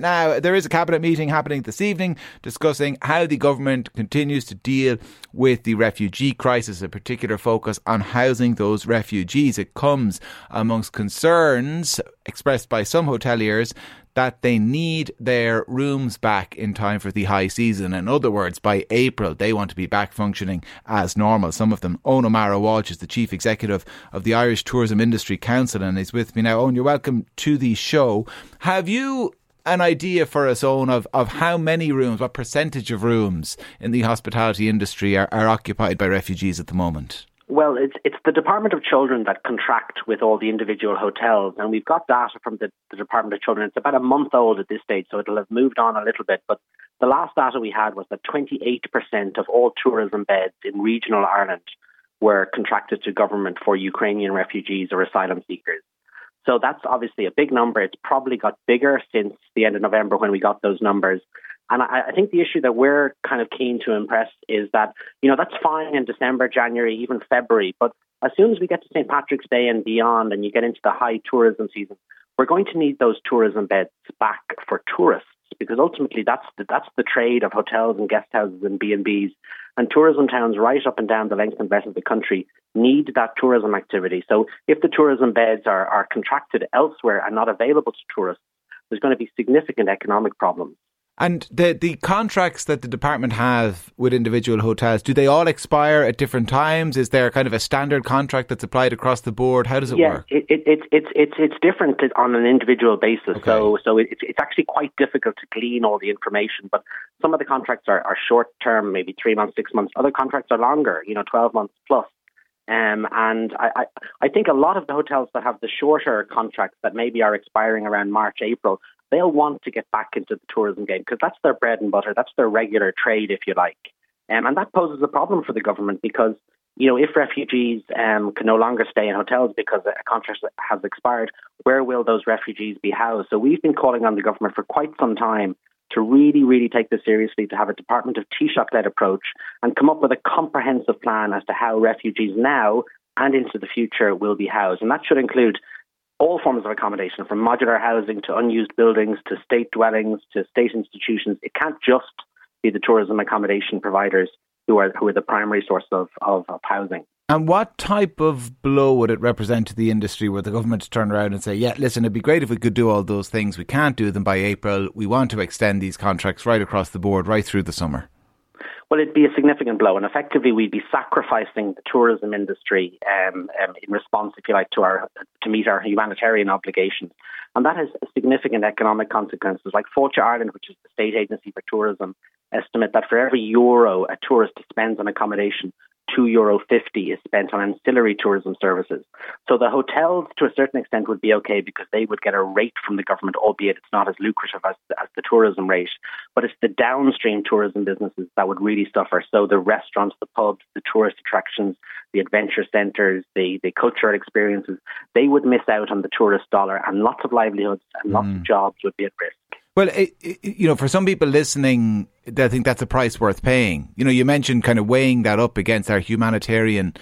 Now, there is a cabinet meeting happening this evening discussing how the government continues to deal with the refugee crisis, a particular focus on housing those refugees. It comes amongst concerns expressed by some hoteliers that they need their rooms back in time for the high season. In other words, by April, they want to be back functioning as normal. Some of them. Eoghan O'Mara Walsh is the chief executive of the Irish Tourism Industry Council and is with me now. Eoghan, you're welcome to the show. Have you an idea for us, Eoghan, of, of how many rooms, what percentage of rooms in the hospitality industry are, are occupied by refugees at the moment? Well, it's it's the Department of Children that contract with all the individual hotels, and we've got data from the, the Department of Children. It's about a month old at this stage, so it'll have moved on a little bit. But the last data we had was that 28% of all tourism beds in regional Ireland were contracted to government for Ukrainian refugees or asylum seekers. So that's obviously a big number. It's probably got bigger since the end of November when we got those numbers. And I, I think the issue that we're kind of keen to impress is that, you know, that's fine in December, January, even February. But as soon as we get to St. Patrick's Day and beyond and you get into the high tourism season, we're going to need those tourism beds back for tourists because ultimately that's the, that's the trade of hotels and guest houses and B&Bs. And tourism towns right up and down the length and breadth of the country need that tourism activity. So if the tourism beds are, are contracted elsewhere and not available to tourists, there's going to be significant economic problems. And the the contracts that the department have with individual hotels, do they all expire at different times? Is there kind of a standard contract that's applied across the board? How does it yeah, work? it, it, it, it's it's it's different on an individual basis. Okay. So so it's it's actually quite difficult to glean all the information. But some of the contracts are, are short term, maybe three months, six months. Other contracts are longer, you know, twelve months plus. Um, and I, I, I think a lot of the hotels that have the shorter contracts that maybe are expiring around March, April, they'll want to get back into the tourism game because that's their bread and butter. That's their regular trade, if you like. Um, and that poses a problem for the government because, you know, if refugees um, can no longer stay in hotels because a contract has expired, where will those refugees be housed? So we've been calling on the government for quite some time to really, really take this seriously, to have a Department of Taoiseach-led approach and come up with a comprehensive plan as to how refugees now and into the future will be housed. And that should include all forms of accommodation, from modular housing to unused buildings to state dwellings to state institutions. It can't just be the tourism accommodation providers who are who are the primary source of, of, of housing. And what type of blow would it represent to the industry were the government to turn around and say, yeah, listen, it'd be great if we could do all those things. We can't do them by April. We want to extend these contracts right across the board, right through the summer. Well, it'd be a significant blow, and effectively we'd be sacrificing the tourism industry um, um, in response, if you like, to our to meet our humanitarian obligations, and that has significant economic consequences. Like Fáilte Ireland, which is the state agency for tourism, estimate that for every euro a tourist spends on accommodation, two euro fifty is spent on ancillary tourism services. So the hotels, to a certain extent, would be okay because they would get a rate from the government, albeit it's not as lucrative as, as the tourism rate. But it's the downstream tourism businesses that would really suffer. So the restaurants, the pubs, the tourist attractions, the adventure centres, the the cultural experiences, they would miss out on the tourist dollar, and lots of livelihoods and lots of mm. jobs would be at risk. Well, it, it, you know, for some people listening, I think that's a price worth paying. You know, you mentioned kind of weighing that up against our humanitarian,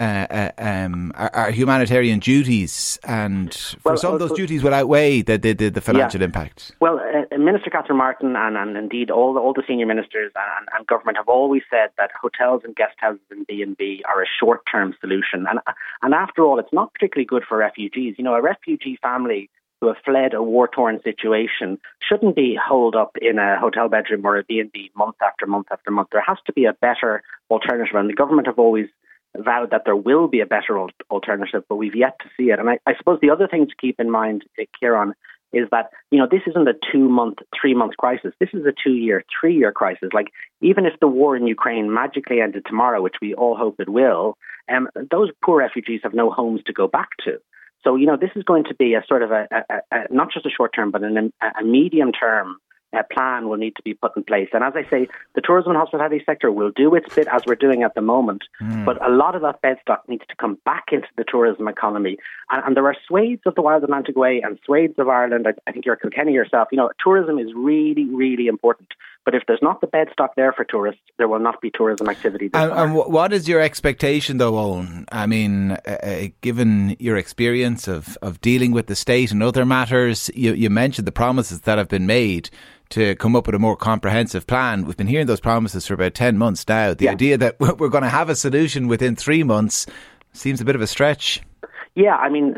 uh, uh, um, our, our humanitarian duties, and for Well, some of those duties will outweigh the the, the, financial Yeah. impact. Well, uh, Minister Catherine Martin and, and indeed all the, all the senior ministers and, and government have always said that hotels and guest houses and B&B are a short-term solution. And, and after all, it's not particularly good for refugees. You know, a refugee family who have fled a war-torn situation shouldn't be holed up in a hotel bedroom or a B&B month after month after month. There has to be a better alternative. And the government have always vowed that there will be a better alternative, but we've yet to see it. And I, I suppose the other thing to keep in mind, Kieran, is that you know this isn't a two month, three month crisis. This is a two year, three year crisis. Like even if the war in Ukraine magically ended tomorrow, which we all hope it will, um, those poor refugees have no homes to go back to. So you know this is going to be a sort of a, a, a not just a short term, but an, a medium term uh, plan will need to be put in place. And as I say, the tourism and hospitality sector will do its bit as we're doing at the moment, but a lot of that bed stock needs to come back into the tourism economy. And, and there are swathes of the Wild Atlantic Way and swathes of Ireland. I, I think you're Kilkenny yourself. You know, tourism is really, really important. But if there's not the bed stock there for tourists, there will not be tourism activity. And, and, what is your expectation, though, Eoghan? I mean, uh, uh, given your experience of, of dealing with the state and other matters, you, you mentioned the promises that have been made to come up with a more comprehensive plan. We've been hearing those promises for about 10 months now. The yeah. idea that we're going to have a solution within three months seems a bit of a stretch. Yeah, I mean,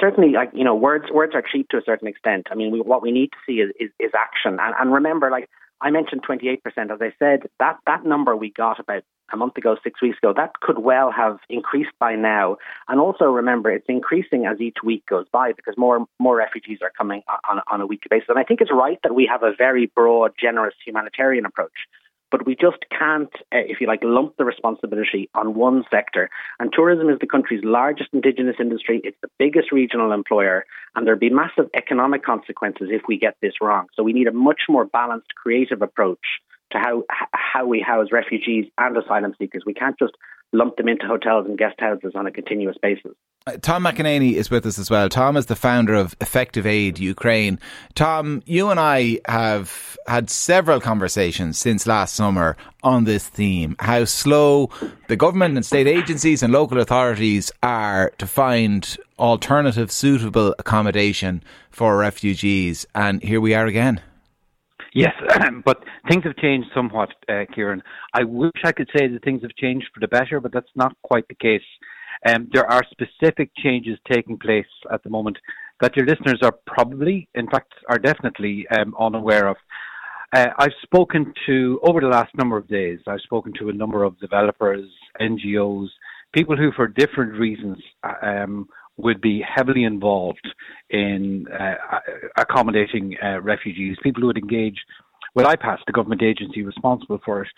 certainly, like you know, words words are cheap to a certain extent. I mean, we, what we need to see is is, is action. And, and remember, like I mentioned, twenty eight percent. As I said, that that number we got about a month ago, six weeks ago, that could well have increased by now. And also remember, it's increasing as each week goes by because more more refugees are coming on on a weekly basis. And I think it's right that we have a very broad, generous humanitarian approach but we just can't, uh, if you like, lump the responsibility on one sector. And tourism is the country's largest indigenous industry. It's the biggest regional employer, and there'll be massive economic consequences if we get this wrong. So we need a much more balanced, creative approach to how how we house refugees and asylum seekers. We can't just lump them into hotels and guest houses on a continuous basis. Tom McEnaney is with us as well. Tom is the founder of Effective Aid Ukraine. Tom, you and I have had several conversations since last summer on this theme how slow the government and state agencies and local authorities are to find alternative suitable accommodation for refugees. And here we are again. Yes, but things have changed somewhat, uh, Kieran. I wish I could say that things have changed for the better, but that's not quite the case. Um, there are specific changes taking place at the moment that your listeners are probably, in fact, are definitely um, unaware of. Uh, I've spoken to, over the last number of days, I've spoken to a number of developers, NGOs, people who, for different reasons, uh, um, would be heavily involved in uh, accommodating uh, refugees, people who would engage with IPAS, the government agency responsible for it,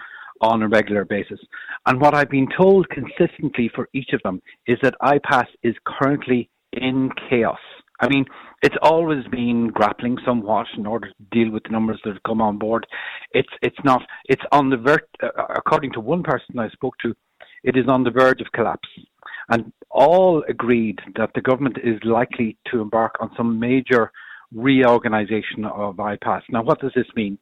on a regular basis. And what I've been told consistently for each of them is that IPAS is currently in chaos. I mean, it's always been grappling somewhat in order to deal with the numbers that have come on board. It's it's not. It's on the verge. Uh, according to one person I spoke to, it is on the verge of collapse. And all agreed that the government is likely to embark on some major reorganisation of IPAS. Now, what does this mean?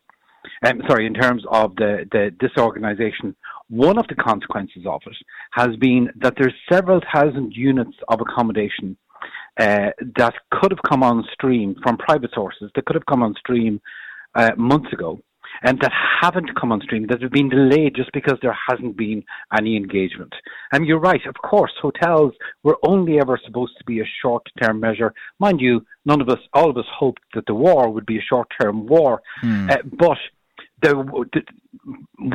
Um, sorry, in terms of the, the disorganisation, one of the consequences of it has been that there's several thousand units of accommodation uh, that could have come on stream from private sources, that could have come on stream uh, months ago, and that haven't come on stream, that have been delayed just because there hasn't been any engagement. And you're right, of course, hotels were only ever supposed to be a short term measure. Mind you, none of us, all of us hoped that the war would be a short term war. Hmm. Uh, but the, the,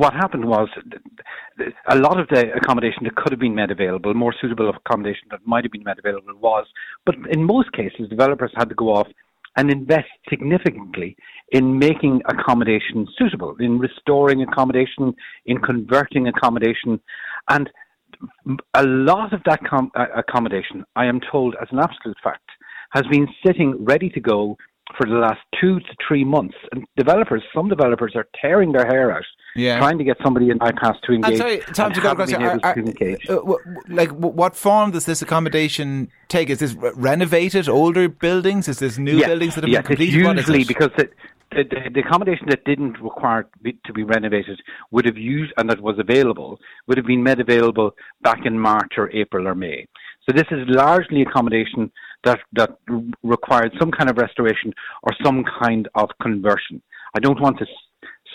what happened was a lot of the accommodation that could have been made available, more suitable accommodation that might have been made available was, but in most cases, developers had to go off and invest significantly in making accommodation suitable, in restoring accommodation, in converting accommodation. And a lot of that com- uh, accommodation, I am told as an absolute fact, has been sitting ready to go for the last two to three months. And developers, some developers are tearing their hair out yeah. trying to get somebody in IPAS to engage. I'm sorry, Tom, to go across here, are, uh, like, what form does this accommodation take? Is this renovated older buildings? Is this new yes, buildings that have yes, been completed? usually because it, the, the, accommodation that didn't require to be renovated would have used and that was available would have been made available back in March or April or May. So this is largely accommodation that that required some kind of restoration or some kind of conversion. I don't want to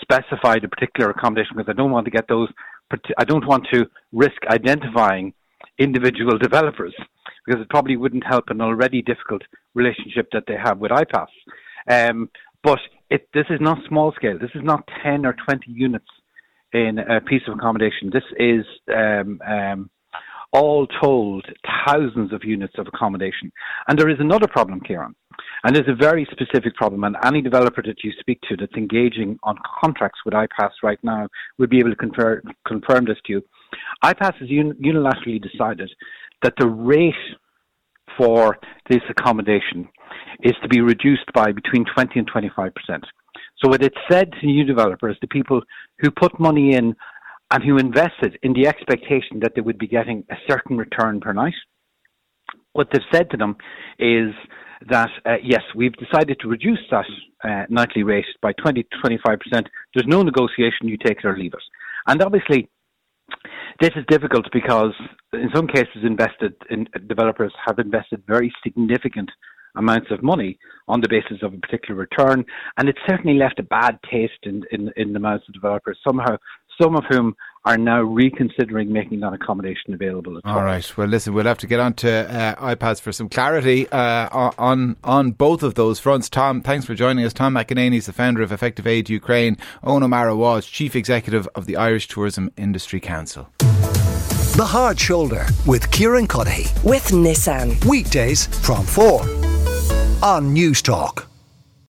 specify the particular accommodation because I don't want to get those. I don't want to risk identifying individual developers because it probably wouldn't help an already difficult relationship that they have with IPAS. Um, but it, this is not small scale. This is not 10 or 20 units in a piece of accommodation. This is um, um, all told thousands of units of accommodation. And there is another problem, Kieran, and there's a very specific problem. And any developer that you speak to that's engaging on contracts with IPAS right now will be able to confer, confirm this to you. IPAS has un, unilaterally decided that the rate for this accommodation is to be reduced by between 20 and 25 percent. So what it said to new developers, the people who put money in and who invested in the expectation that they would be getting a certain return per night. What they've said to them is that uh, yes, we've decided to reduce that uh, nightly rate by 20 to 25 percent. There's no negotiation; you take it or leave it. And obviously, this is difficult because in some cases, invested in, developers have invested very significant amounts of money on the basis of a particular return, and it's certainly left a bad taste in, in, in the mouths of developers. Somehow, some of whom are now reconsidering making that accommodation available. All right. Well, listen, we'll have to get on to uh, IPAS for some clarity uh, on on both of those fronts. Tom, thanks for joining us. Tom McEnaney is the founder of Effective Aid Ukraine. Eoghan O'Mara Walsh chief executive of the Irish Tourism Industry Council. The Hard Shoulder with Kieran Cuddihy. With Nissan. Weekdays from 4 on Newstalk.